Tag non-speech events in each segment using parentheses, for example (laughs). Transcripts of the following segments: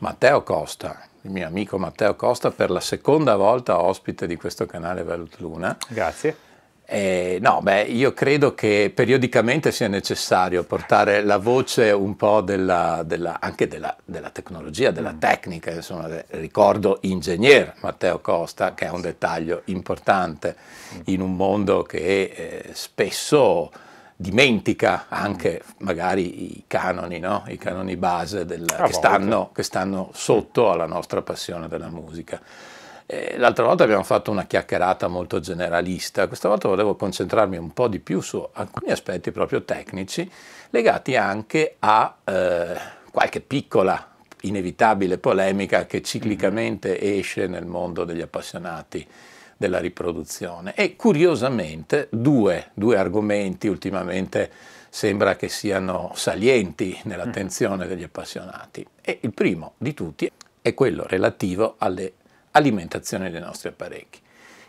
Matteo Costa, il mio amico Matteo Costa, per la seconda volta ospite di questo canale Velut Luna. Grazie. Eh, no, beh, io credo che periodicamente sia necessario portare la voce un po' della, della, anche della, della, tecnologia, della mm. tecnica. Insomma, ricordo ingegner Matteo Costa, che è un dettaglio importante mm. in un mondo che eh, spesso dimentica anche magari i canoni, no? i canoni base del, che, stanno, che, stanno, sotto alla nostra passione della musica. Eh, l'altra volta abbiamo fatto una chiacchierata molto generalista, questa volta volevo concentrarmi un po' di più su alcuni aspetti proprio tecnici legati anche a eh, qualche piccola inevitabile polemica che ciclicamente esce nel mondo degli appassionati della riproduzione. E curiosamente due, due argomenti ultimamente sembra che siano salienti nell'attenzione degli appassionati. E il primo di tutti è quello relativo alle alimentazioni dei nostri apparecchi.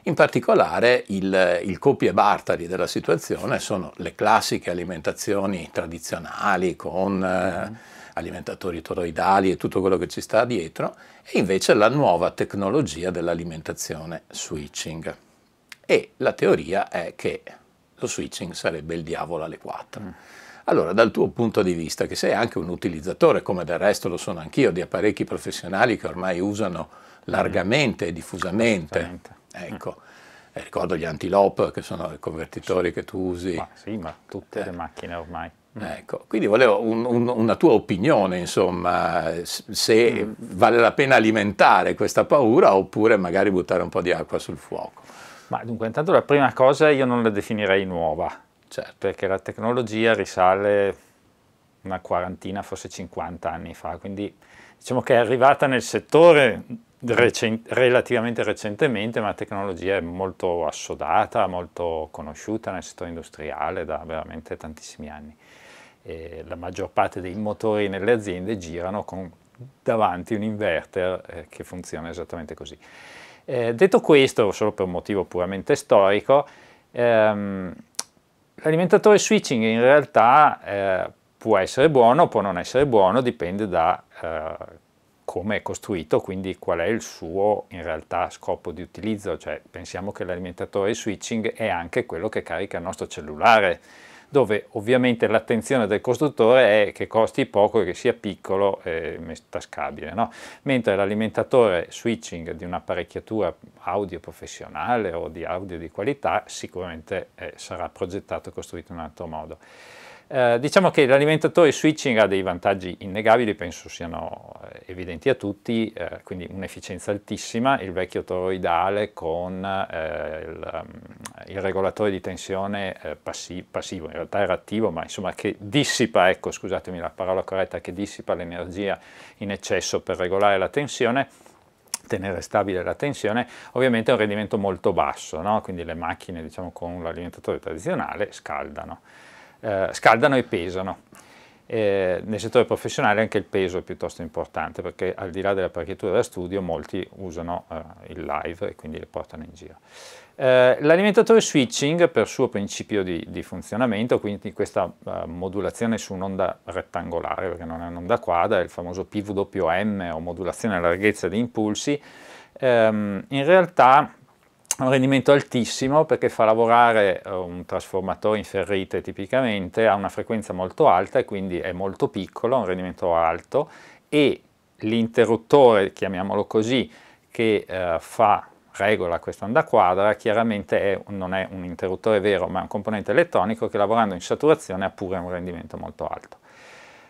In particolare il, il copia e bartari della situazione sono le classiche alimentazioni tradizionali con eh, alimentatori toroidali e tutto quello che ci sta dietro, e invece la nuova tecnologia dell'alimentazione switching. E la teoria è che lo switching sarebbe il diavolo alle quattro. Mm. Allora, dal tuo punto di vista, che sei anche un utilizzatore, come del resto lo sono anch'io, di apparecchi professionali che ormai usano largamente e diffusamente, ecco, eh, ricordo gli antilope che sono i convertitori che tu usi. Ma sì, ma tutte eh. le macchine ormai. Mm. Ecco, quindi volevo un, un, una tua opinione, insomma, se mm. vale la pena alimentare questa paura oppure magari buttare un po' di acqua sul fuoco. Ma dunque, intanto la prima cosa io non la definirei nuova, certo. perché la tecnologia risale una quarantina, forse 50 anni fa, quindi diciamo che è arrivata nel settore recent, relativamente recentemente, ma la tecnologia è molto assodata, molto conosciuta nel settore industriale da veramente tantissimi anni eh, la maggior parte dei motori nelle aziende girano con davanti un inverter eh, che funziona esattamente così. Eh, detto questo, solo per un motivo puramente storico, ehm, l'alimentatore switching in realtà eh, può essere buono può non essere buono, dipende da eh, come è costruito, quindi qual è il suo in realtà scopo di utilizzo, cioè pensiamo che l'alimentatore switching è anche quello che carica il nostro cellulare, dove ovviamente l'attenzione del costruttore è che costi poco e che sia piccolo e tascabile, no? mentre l'alimentatore switching di un'apparecchiatura audio professionale o di audio di qualità sicuramente eh, sarà progettato e costruito in un altro modo. Eh, diciamo che l'alimentatore switching ha dei vantaggi innegabili, penso siano eh, evidenti a tutti, eh, quindi un'efficienza altissima, il vecchio toroidale con eh, il, um, il, regolatore di tensione eh, passi passivo, in realtà era attivo, ma insomma che dissipa, ecco scusatemi la parola corretta, che dissipa l'energia in eccesso per regolare la tensione, tenere stabile la tensione, ovviamente è un rendimento molto basso, no? quindi le macchine diciamo, con l'alimentatore tradizionale scaldano eh, scaldano e pesano. Eh, nel settore professionale anche il peso è piuttosto importante perché al di là dell'apparecchiatura da studio molti usano eh, il live e quindi le portano in giro. Eh, l'alimentatore switching per suo principio di, di funzionamento, quindi questa uh, modulazione su un'onda rettangolare perché non è un'onda quadra, è il famoso PWM o modulazione a larghezza di impulsi, ehm, in realtà un rendimento altissimo perché fa lavorare eh, un trasformatore in ferrite tipicamente a una frequenza molto alta e quindi è molto piccolo, un rendimento alto e l'interruttore, chiamiamolo così, che eh, fa regola questa onda quadra, chiaramente è, non è un interruttore vero ma è un componente elettronico che lavorando in saturazione ha pure un rendimento molto alto.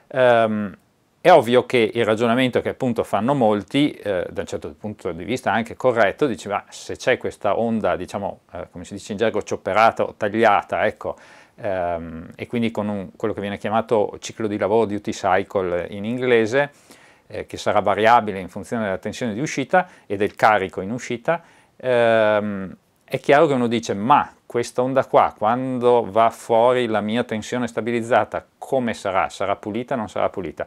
Um, è ovvio che il ragionamento che appunto fanno molti, eh, da un certo punto di vista anche corretto, dice ma se c'è questa onda, diciamo, eh, come si dice in gergo, ciopperata o tagliata, ecco, ehm, e quindi con un, quello che viene chiamato ciclo di lavoro duty cycle in inglese, eh, che sarà variabile in funzione della tensione di uscita e del carico in uscita, ehm, è chiaro che uno dice ma questa onda qua quando va fuori la mia tensione stabilizzata come sarà? Sarà pulita o non sarà pulita?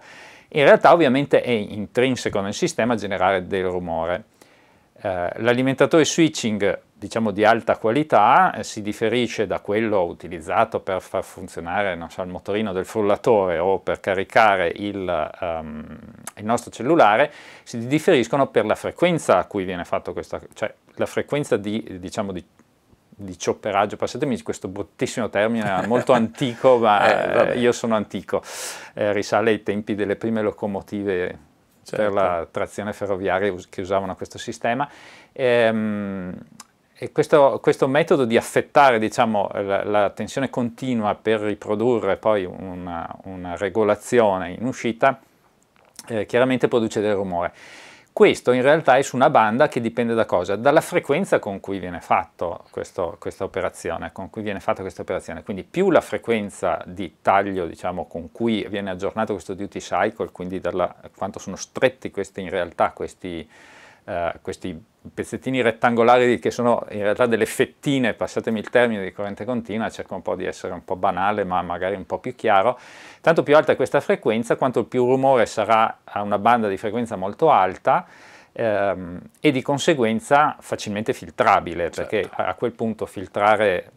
In realtà ovviamente è intrinseco nel sistema generare del rumore. Eh, l'alimentatore switching diciamo di alta qualità eh, si differisce da quello utilizzato per far funzionare so, il motorino del frullatore o per caricare il, um, il, nostro cellulare, si differiscono per la frequenza a cui viene fatto questo, cioè la frequenza di, diciamo, di di ciopperaggio, passatemi questo bruttissimo termine, (laughs) molto antico, ma eh, io sono antico, eh, risale ai tempi delle prime locomotive certo. per la trazione ferroviaria che usavano questo sistema. Ehm, e questo, questo, metodo di affettare diciamo, la, la, tensione continua per riprodurre poi una, una regolazione in uscita, eh, chiaramente produce del rumore. Questo in realtà è su una banda che dipende da cosa? Dalla frequenza con cui viene fatta questa operazione, con cui viene fatta questa operazione. Quindi più la frequenza di taglio, diciamo, con cui viene aggiornato questo duty cycle, quindi dalla, quanto sono stretti questi in realtà questi, uh, questi pezzettini rettangolari che sono in realtà delle fettine, passatemi il termine, di corrente continua, cerco un po' di essere un po' banale ma magari un po' più chiaro, tanto più alta è questa frequenza, quanto più rumore sarà a una banda di frequenza molto alta ehm, e di conseguenza facilmente filtrabile, certo. perché a quel punto filtrare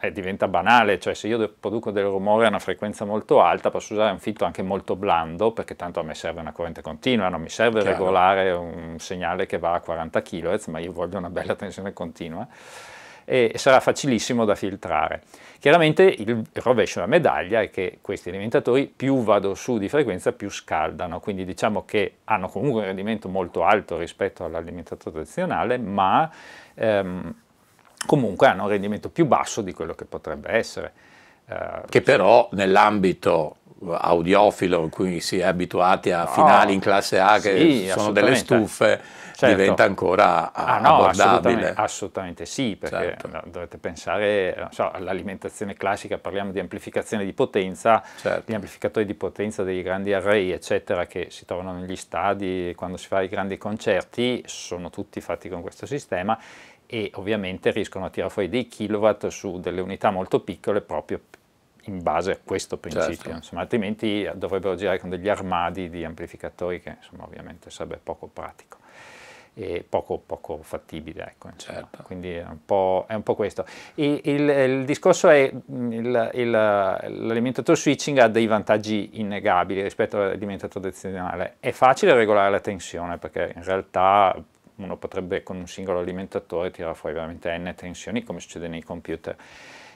eh, diventa banale, cioè se io produco del rumore a una frequenza molto alta posso usare un filtro anche molto blando perché tanto a me serve una corrente continua, non mi serve Chiaro. regolare un segnale che va a 40 kHz, ma io voglio una bella tensione continua e sarà facilissimo da filtrare. Chiaramente il rovescio della medaglia è che questi alimentatori più vado su di frequenza più scaldano, quindi diciamo che hanno comunque un rendimento molto alto rispetto all'alimentatore tradizionale, ma ehm, comunque hanno un rendimento più basso di quello che potrebbe essere. Eh, che però nell'ambito audiofilo in cui si è abituati a finali in classe A che sì, sono delle stufe certo. diventa ancora ah, no, abbordabile. Assolutamente, assolutamente sì, perché certo. dovete pensare so, all'alimentazione classica, parliamo di amplificazione di potenza, certo. gli amplificatori di potenza dei grandi array, eccetera, che si trovano negli stadi quando si fa i grandi concerti, sono tutti fatti con questo sistema e ovviamente riescono a tirare fuori dei kilowatt su delle unità molto piccole proprio in base a questo principio, certo. insomma, altrimenti dovrebbero girare con degli armadi di amplificatori che insomma, ovviamente sarebbe poco pratico e poco, poco fattibile, ecco, certo. quindi è un, è un, po', questo. E il, il discorso è l'alimentatore switching ha dei vantaggi innegabili rispetto all'alimentatore tradizionale, è facile regolare la tensione perché in realtà uno potrebbe con un singolo alimentatore tirare fuori veramente n tensioni come succede nei computer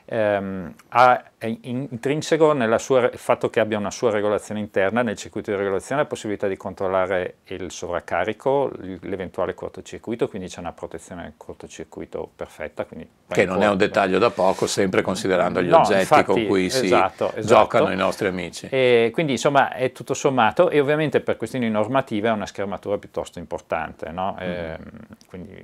ehm, ha intrinseco nel fatto che abbia una sua regolazione interna nel circuito di regolazione la possibilità di controllare il sovraccarico, l'eventuale cortocircuito, quindi c'è una protezione del cortocircuito perfetta. Che non è un dettaglio da poco, sempre considerando gli no, oggetti infatti, con cui si esatto, esatto. giocano i nostri amici. E quindi insomma è tutto sommato e ovviamente per questioni normative è una schermatura piuttosto importante. No? Mm. Eh, quindi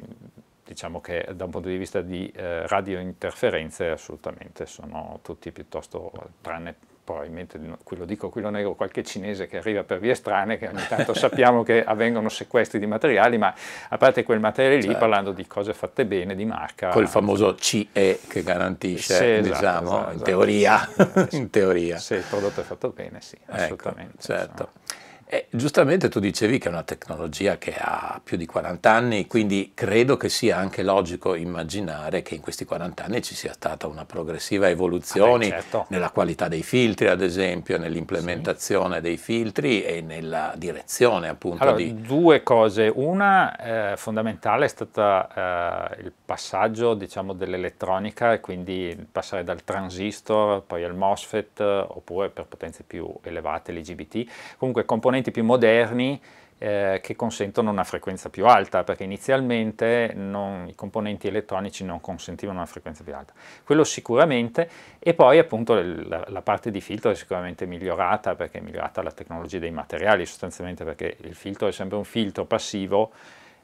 diciamo che da un punto di vista di eh, radiointerferenze assolutamente sono tutti piuttosto, tranne probabilmente, qui lo dico, qui lo nego, qualche cinese che arriva per vie strane, che ogni tanto (laughs) sappiamo che avvengono sequestri di materiali, ma a parte quel materiale lì, certo. parlando di cose fatte bene, di marca. Quel famoso CE che garantisce, sì, esatto, diciamo, esatto, in, teoria, esatto. in teoria. Se il prodotto è fatto bene, sì, ecco, assolutamente. Ecco, certo. Insomma. Eh, giustamente tu dicevi che è una tecnologia che ha più di 40 anni, quindi credo che sia anche logico immaginare che in questi 40 anni ci sia stata una progressiva evoluzione ah beh, certo. nella qualità dei filtri, ad esempio, nell'implementazione sì. dei filtri e nella direzione appunto allora, di... Due cose, una eh, fondamentale è stata eh, il passaggio diciamo, dell'elettronica, quindi passare dal transistor poi al MOSFET oppure per potenze più elevate l'IGBT, comunque componenti più moderni eh, che consentono una frequenza più alta, perché inizialmente non, i componenti elettronici non consentivano una frequenza più alta. Quello sicuramente, e poi appunto la, la, parte di filtro è sicuramente migliorata, perché è migliorata la tecnologia dei materiali sostanzialmente, perché il filtro è sempre un filtro passivo,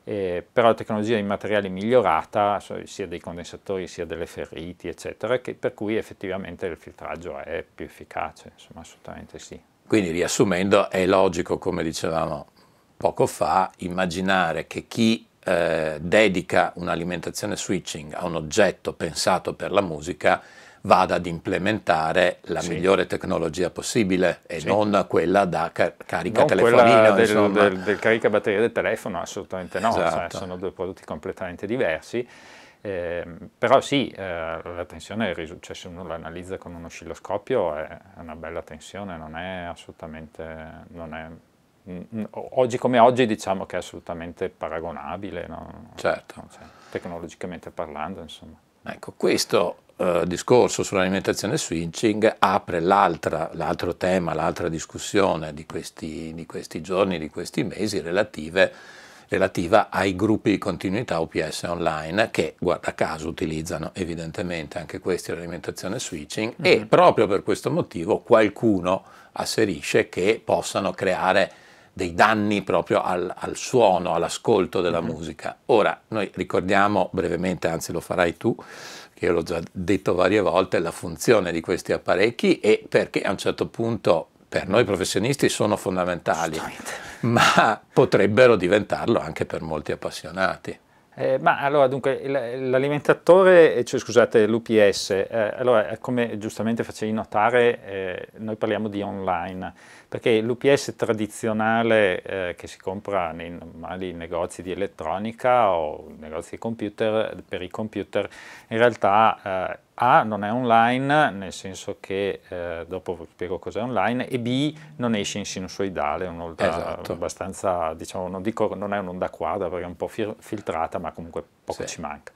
eh, però la tecnologia dei materiali è migliorata, sia dei condensatori sia delle ferriti, eccetera, che, per cui effettivamente il filtraggio è più efficace, insomma assolutamente sì. Quindi riassumendo è logico, come dicevamo poco fa, immaginare che chi eh, dedica un'alimentazione switching a un oggetto pensato per la musica vada ad implementare la sì. migliore tecnologia possibile e sì. non quella da car carica non telefonino. Del, del, del carica batteria del telefono, assolutamente no, esatto. cioè, sono due prodotti completamente diversi. Eh, però sì, eh, la tensione, cioè se uno la analizza con un oscilloscopio è una bella tensione, non è assolutamente, non è oggi come oggi diciamo che è assolutamente paragonabile, no? certo. cioè, tecnologicamente parlando. Insomma. Ecco, questo eh, discorso sull'alimentazione switching apre l'altro tema, l'altra discussione di questi, di questi, giorni, di questi mesi relative, relativa ai gruppi di continuità UPS online che, guarda caso, utilizzano evidentemente anche questi l'alimentazione switching mm -hmm. e proprio per questo motivo qualcuno asserisce che possano creare dei danni proprio al, al suono, all'ascolto della mm-hmm. musica. Ora, noi ricordiamo brevemente, anzi lo farai tu, che io l'ho già detto varie volte, la funzione di questi apparecchi e perché a un certo punto per noi professionisti sono fondamentali, ma potrebbero diventarlo anche per molti appassionati. Eh, ma allora, dunque, l'alimentatore, cioè scusate, l'UPS, eh, allora, come giustamente facevi notare, eh, noi parliamo di online perché l'UPS tradizionale eh, che si compra nei normali negozi di elettronica o negozi di computer, per i computer, in realtà eh, A non è online, nel senso che eh, dopo vi spiego cos'è online, e B non esce in sinusoidale, è un'onda esatto. abbastanza, diciamo, non dico non è un'onda quadra perché è un po' filtrata, ma comunque poco sì. ci manca.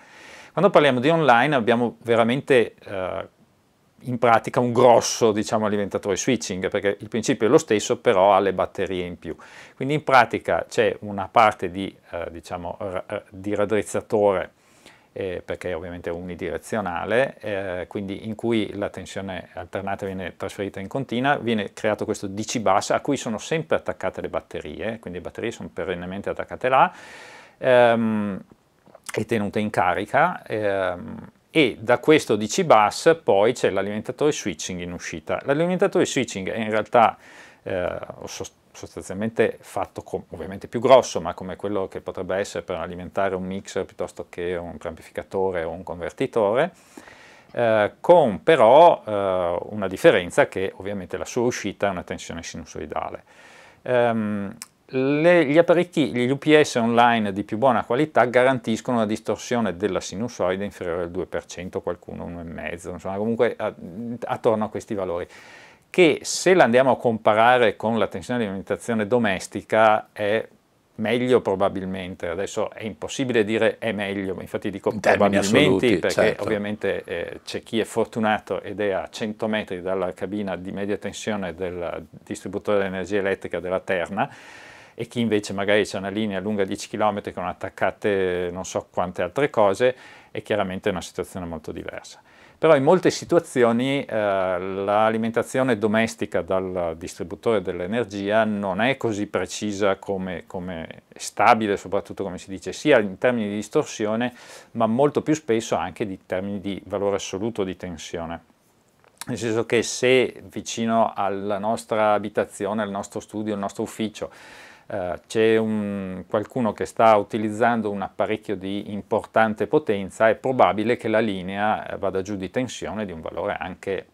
Quando parliamo di online abbiamo veramente eh, in pratica un grosso diciamo, alimentatore switching, perché il principio è lo stesso, però ha le batterie in più. Quindi in pratica c'è una parte di, eh, diciamo, di raddrizzatore, eh, perché ovviamente unidirezionale, eh, quindi in cui la tensione alternata viene trasferita in continua, viene creato questo DC bus a cui sono sempre attaccate le batterie, quindi le batterie sono perennemente attaccate là ehm, e tenute in carica. Ehm, e da questo DC bus poi c'è l'alimentatore switching in uscita. L'alimentatore switching è in realtà eh, sostanzialmente fatto com- ovviamente più grosso, ma come quello che potrebbe essere per alimentare un mixer piuttosto che un preamplificatore o un convertitore, eh, con però eh, una differenza che ovviamente la sua uscita è una tensione sinusoidale. Um, le, gli apparecchi, gli UPS online di più buona qualità garantiscono una distorsione della sinusoide inferiore al 2%, qualcuno 1,5%, insomma comunque attorno a questi valori, che se la andiamo a comparare con la tensione di alimentazione domestica è meglio probabilmente, adesso è impossibile dire è meglio, infatti dico probabilmente perché certo. ovviamente eh, c'è chi è fortunato ed è a 100 metri dalla cabina di media tensione del distributore di energia elettrica della Terna, e chi invece magari c'è una linea lunga 10 km con attaccate non so quante altre cose, è chiaramente una situazione molto diversa. Però in molte situazioni eh, l'alimentazione domestica dal distributore dell'energia non è così precisa come, come stabile, soprattutto come si dice, sia in termini di distorsione, ma molto più spesso anche in termini di valore assoluto di tensione. Nel senso che se vicino alla nostra abitazione, al nostro studio, al nostro ufficio eh, c'è un, qualcuno che sta utilizzando un apparecchio di importante potenza, è probabile che la linea eh, vada giù di tensione di un valore anche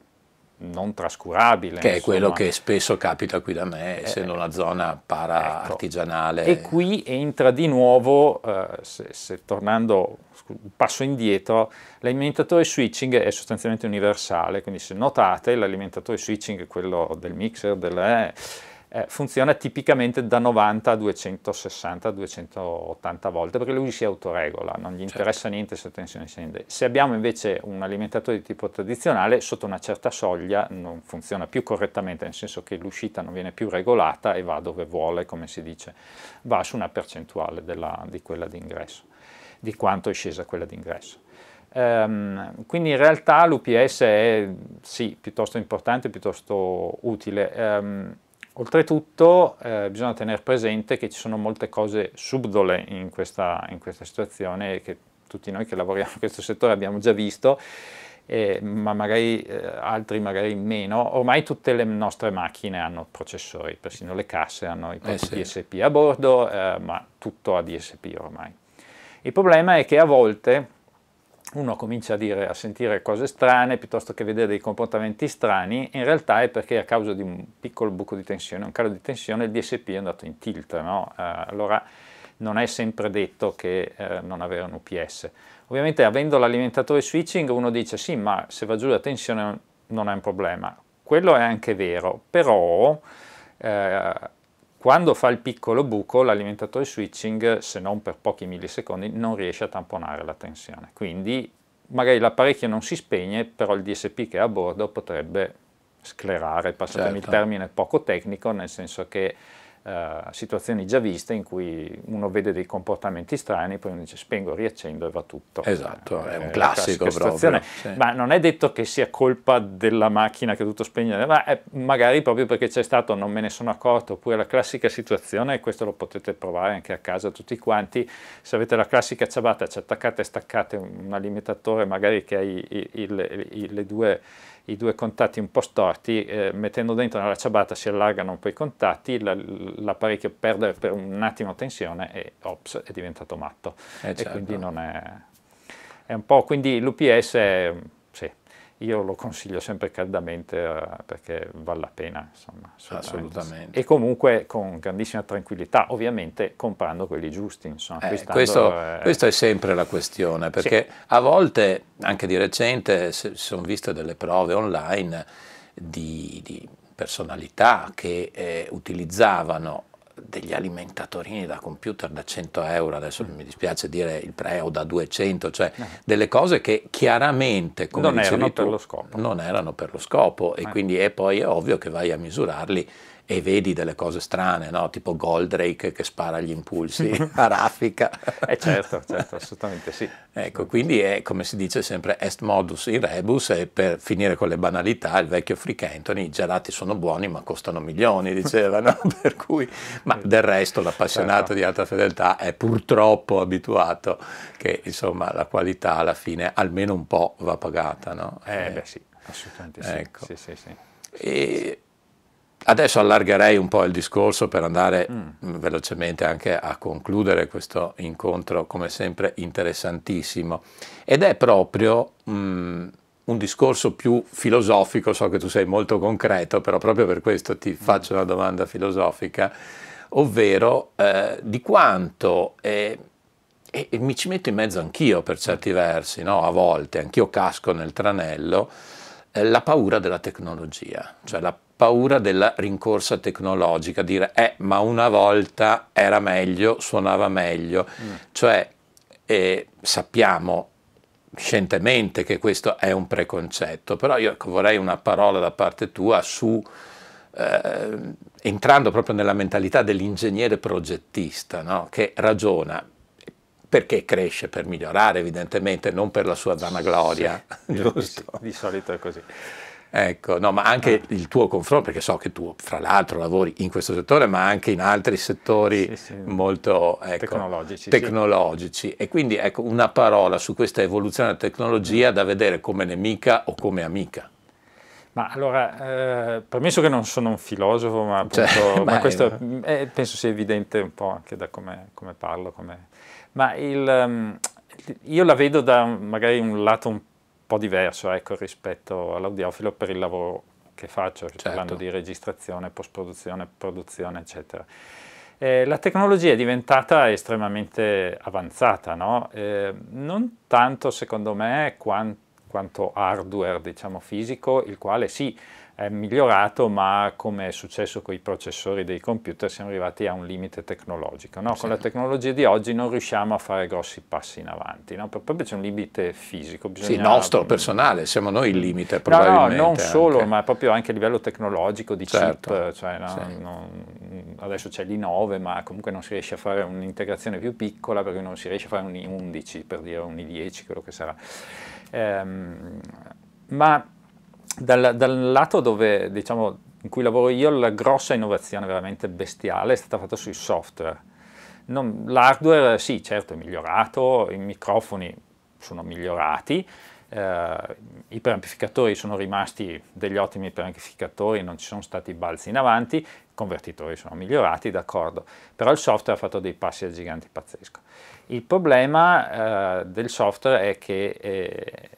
non trascurabile. Che insomma. è quello che spesso capita qui da me, essendo eh, una zona para-artigianale. Ecco. E qui entra di nuovo, eh, se, se, tornando un passo indietro, l'alimentatore switching è sostanzialmente universale, quindi se notate l'alimentatore switching, quello del mixer, del, eh, funziona tipicamente da 90 a 260, 280 volte perché lui si autoregola, non gli certo. interessa niente se la tensione scende. Se abbiamo invece un alimentatore di tipo tradizionale, sotto una certa soglia non funziona più correttamente, nel senso che l'uscita non viene più regolata e va dove vuole, come si dice, va su una percentuale della, di quella d'ingresso, di quanto è scesa quella d'ingresso. Um, quindi in realtà l'UPS è sì, piuttosto importante, piuttosto utile. Oltretutto eh, bisogna tenere presente che ci sono molte cose subdole in questa, in questa situazione che tutti noi che lavoriamo in questo settore abbiamo già visto, eh, ma magari eh, altri magari meno. Ormai tutte le nostre macchine hanno processori, persino le casse hanno i propri eh sì. DSP a bordo, eh, ma tutto a DSP ormai. Il problema è che a volte uno comincia a, dire, a sentire cose strane piuttosto che vedere dei comportamenti strani, in realtà è perché a causa di un piccolo buco di tensione, un calo di tensione, il DSP è andato in tilt. No? Eh, allora non è sempre detto che eh, non avere un UPS. Ovviamente avendo l'alimentatore switching uno dice sì, ma se va giù la tensione non è un problema. Quello è anche vero, però eh, quando fa il piccolo buco l'alimentatore switching, se non per pochi millisecondi, non riesce a tamponare la tensione. Quindi magari l'apparecchio non si spegne, però il DSP che è a bordo potrebbe sclerare, passatemi certo. il termine poco tecnico, nel senso che uh, situazioni già viste in cui uno vede dei comportamenti strani, poi uno dice spengo, riaccendo e va tutto. Esatto, eh, è un classico proprio. Sì. Ma non è detto che sia colpa della macchina che ha dovuto spegnere, ma magari proprio perché c'è stato, non me ne sono accorto, oppure la classica situazione, e questo lo potete provare anche a casa tutti quanti, se avete la classica ciabatta, ci attaccate e staccate un alimentatore magari che ha i, i, i, i le due i due contatti un po' storti, eh, mettendo dentro nella ciabatta si allargano un po' i contatti, la, l'apparecchio perde per un attimo tensione e ops, è diventato matto. Eh certo. E quindi non è... è un po', quindi l'UPS è, io lo consiglio sempre caldamente eh, perché vale la pena, insomma, assolutamente. assolutamente. E comunque con grandissima tranquillità, ovviamente comprando quelli giusti. Insomma, eh, questo, eh, questa è sempre la questione, perché sì. a volte, anche di recente, si sono viste delle prove online di, di personalità che eh, utilizzavano degli alimentatorini da computer da 100 euro, adesso mi dispiace dire il pre o da 200, cioè eh. delle cose che chiaramente come non erano tu, per lo scopo. Non erano per lo scopo e eh. quindi è poi è ovvio che vai a misurarli e vedi delle cose strane, no? tipo Goldrake che spara gli impulsi (laughs) a raffica. eh certo, certo, assolutamente sì. Ecco, quindi è come si dice sempre est modus in rebus e per finire con le banalità il vecchio Frick Anthony, i gelati sono buoni ma costano milioni, diceva, no? (laughs) per cui, ma del resto l'appassionato certo. di alta fedeltà è purtroppo abituato che insomma la qualità alla fine almeno un po' va pagata, no? Eh, eh beh sì, assolutamente sì. Ecco. sì, sì, sì. E Adesso allargherei un po' il discorso per andare mm. velocemente anche a concludere questo incontro, come sempre interessantissimo. Ed è proprio mm, un discorso più filosofico, so che tu sei molto concreto, però proprio per questo ti mm. faccio una domanda filosofica, ovvero eh, di quanto... Eh, e, e, mi ci metto in mezzo anch'io per certi versi, no? a volte, anch'io casco nel tranello, eh, la paura della tecnologia, cioè la paura della rincorsa tecnologica, dire eh ma una volta era meglio, suonava meglio, mm. cioè eh, sappiamo scientemente che questo è un preconcetto, però io vorrei una parola da parte tua su, eh, entrando proprio nella mentalità dell'ingegnere progettista, no? che ragiona perché cresce per migliorare evidentemente, non per la sua vanagloria, sì, (laughs) giusto? Di solito è così. Ecco, no, ma anche ah. il tuo confronto, perché so che tu fra l'altro lavori in questo settore, ma anche in altri settori sì, sì. molto ecco, tecnologici. tecnologici. E quindi ecco una parola su questa evoluzione della tecnologia da vedere come nemica o come amica. Ma allora, eh, permesso che non sono un filosofo, ma, appunto, cioè, (laughs) ma questo è, penso sia evidente un po' anche da come, come parlo, come... ma il, um, io la vedo da magari un lato un po' po' diverso ecco, rispetto all'audiofilo per il lavoro che faccio, certo. parlando di registrazione, post-produzione, produzione, eccetera. Eh, la tecnologia è diventata estremamente avanzata, no? eh, non tanto secondo me quant, quanto hardware diciamo, fisico, il quale sì, è migliorato, ma come è successo con i processori dei computer siamo arrivati a un limite tecnologico. No? Sì. Con la tecnologia di oggi non riusciamo a fare grossi passi in avanti, no? proprio c'è un limite fisico. Bisogna... Sì, nostro, personale, siamo noi il limite probabilmente. No, no non solo, ma proprio anche a livello tecnologico di certo. chip, cioè, no, sì. non, adesso c'è l'i9, ma comunque non si riesce a fare un'integrazione più piccola perché non si riesce a fare un i11, per dire un i10, quello che sarà. Ehm, ma dal, dal lato dove, diciamo, in cui lavoro io, la grossa innovazione veramente bestiale è stata fatta sui software. L'hardware sì, certo è migliorato, i microfoni sono migliorati, eh, i preamplificatori sono rimasti degli ottimi preamplificatori, non ci sono stati balzi in avanti, i convertitori sono migliorati, d'accordo, però il software ha fatto dei passi a giganti pazzesco. Il problema eh, del software è che eh,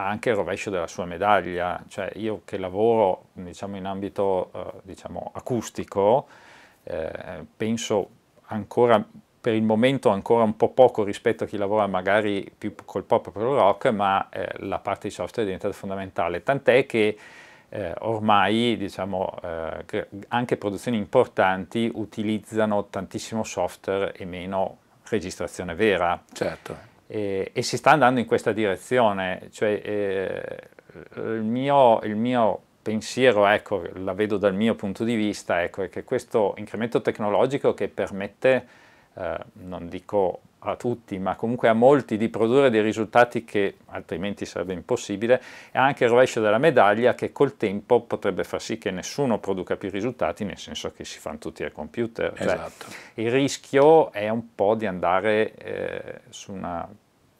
ha anche il rovescio della sua medaglia, cioè io che lavoro diciamo, in ambito eh, diciamo, acustico, eh, penso ancora per il momento ancora un po' poco rispetto a chi lavora magari più col pop o col rock, ma eh, la parte di software è diventata fondamentale, tant'è che eh, ormai diciamo, eh, anche produzioni importanti utilizzano tantissimo software e meno registrazione vera. Certo e, e, si sta andando in questa direzione, cioè eh, il, mio, il, mio, pensiero, ecco, la vedo dal mio punto di vista, ecco, è che questo incremento tecnologico che permette, eh, non dico a tutti, ma comunque a molti di produrre dei risultati che altrimenti sarebbe impossibile, e anche il rovescio della medaglia che col tempo potrebbe far sì che nessuno produca più risultati, nel senso che si fanno tutti al computer. Cioè, esatto. il rischio è un po' di andare eh, su una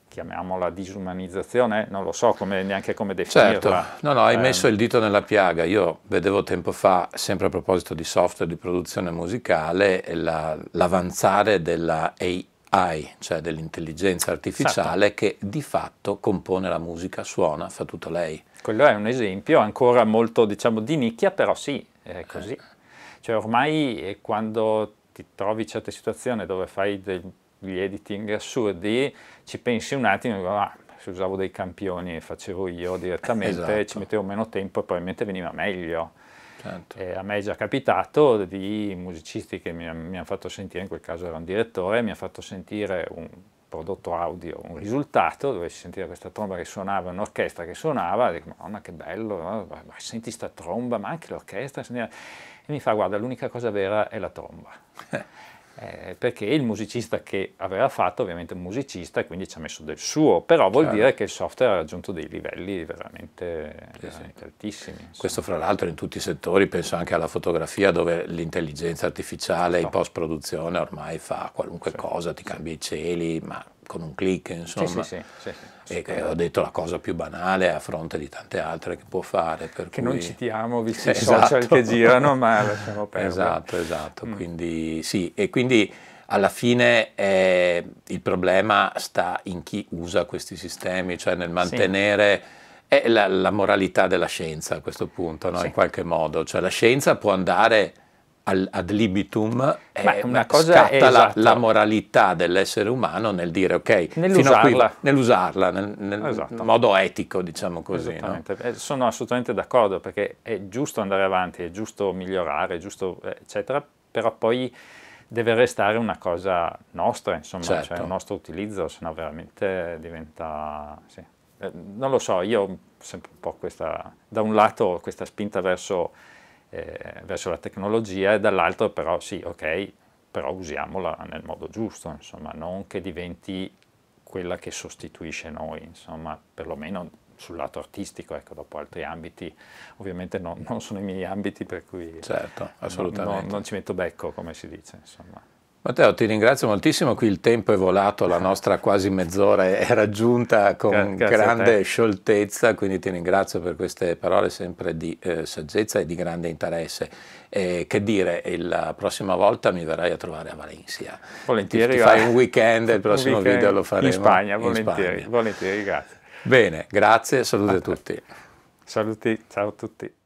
chiamiamola disumanizzazione, non lo so come, neanche come definirla. Certo, no, no, hai eh, messo il dito nella piaga. Io vedevo tempo fa, sempre a proposito di software di produzione musicale, la, l'avanzare della AI, cioè dell'intelligenza artificiale esatto. che di fatto compone la musica, suona, fa tutto lei. Quello è un esempio ancora molto, diciamo, di nicchia, però sì, è così. Eh. Cioè ormai eh, quando ti trovi in certe situazioni dove fai degli editing assurdi, ci pensi un attimo e dico, ah, se usavo dei campioni e facevo io direttamente, esatto. ci mettevo meno tempo e probabilmente veniva meglio. Certo. a me è già capitato di musicisti che mi, mi hanno fatto sentire, in quel caso era un direttore, mi ha fatto sentire un prodotto audio, un risultato, dove si sentiva questa tromba che suonava, un'orchestra che suonava, e dico, madonna che bello, no? ma senti sta tromba, ma anche l'orchestra, e mi fa, guarda, l'unica cosa vera è la tromba. (laughs) eh, perché il musicista che aveva fatto ovviamente è un musicista e quindi ci ha messo del suo, però vuol Chiaro. dire che il software ha raggiunto dei livelli veramente, sì, veramente sì. altissimi. Insomma. Questo fra l'altro in tutti i settori, penso anche alla fotografia dove l'intelligenza artificiale in post-produzione ormai fa qualunque sì. cosa, ti cambia i cieli, ma con un clic, insomma. Sì, sì, sì, e ho detto la cosa più banale a fronte di tante altre che può fare. che cui... non citiamo, visto esatto. i social che girano, ma lasciamo perdere. Esatto, esatto. Mm. Quindi sì, e quindi alla fine eh, il problema sta in chi usa questi sistemi, cioè nel mantenere... È la, la, moralità della scienza a questo punto, no? in qualche modo. Cioè la scienza può andare ad libitum eh, una cosa scatta è, la, la, moralità dell'essere umano nel dire ok, nell'usarla, qui, nell'usarla nel, nel esatto. modo etico, diciamo così. No? Eh, sono assolutamente d'accordo perché è giusto andare avanti, è giusto migliorare, è giusto, eccetera, però poi deve restare una cosa nostra, insomma, cioè certo. cioè il nostro utilizzo, se no veramente diventa... Sì. Eh, non lo so, io ho sempre un po' questa, da un lato questa spinta verso eh, verso la tecnologia e dall'altro però sì, ok, però usiamola nel modo giusto, insomma, non che diventi quella che sostituisce noi, insomma, perlomeno sul lato artistico, ecco, dopo altri ambiti, ovviamente no, non sono i miei ambiti per cui certo, assolutamente. Non, non ci metto becco, come si dice, insomma. Matteo, ti ringrazio moltissimo, qui il tempo è volato, la nostra quasi mezz'ora è raggiunta con Grazie grande scioltezza, quindi ti ringrazio per queste parole sempre di eh, saggezza e di grande interesse. Eh, che dire, la prossima volta mi verrai a trovare a Valencia. Volentieri. Ti, ti fai un weekend, il prossimo weekend video lo faremo in Spagna, in volentieri, Spagna. volentieri, grazie. Bene, grazie, saluti a tutti. Saluti, ciao a tutti.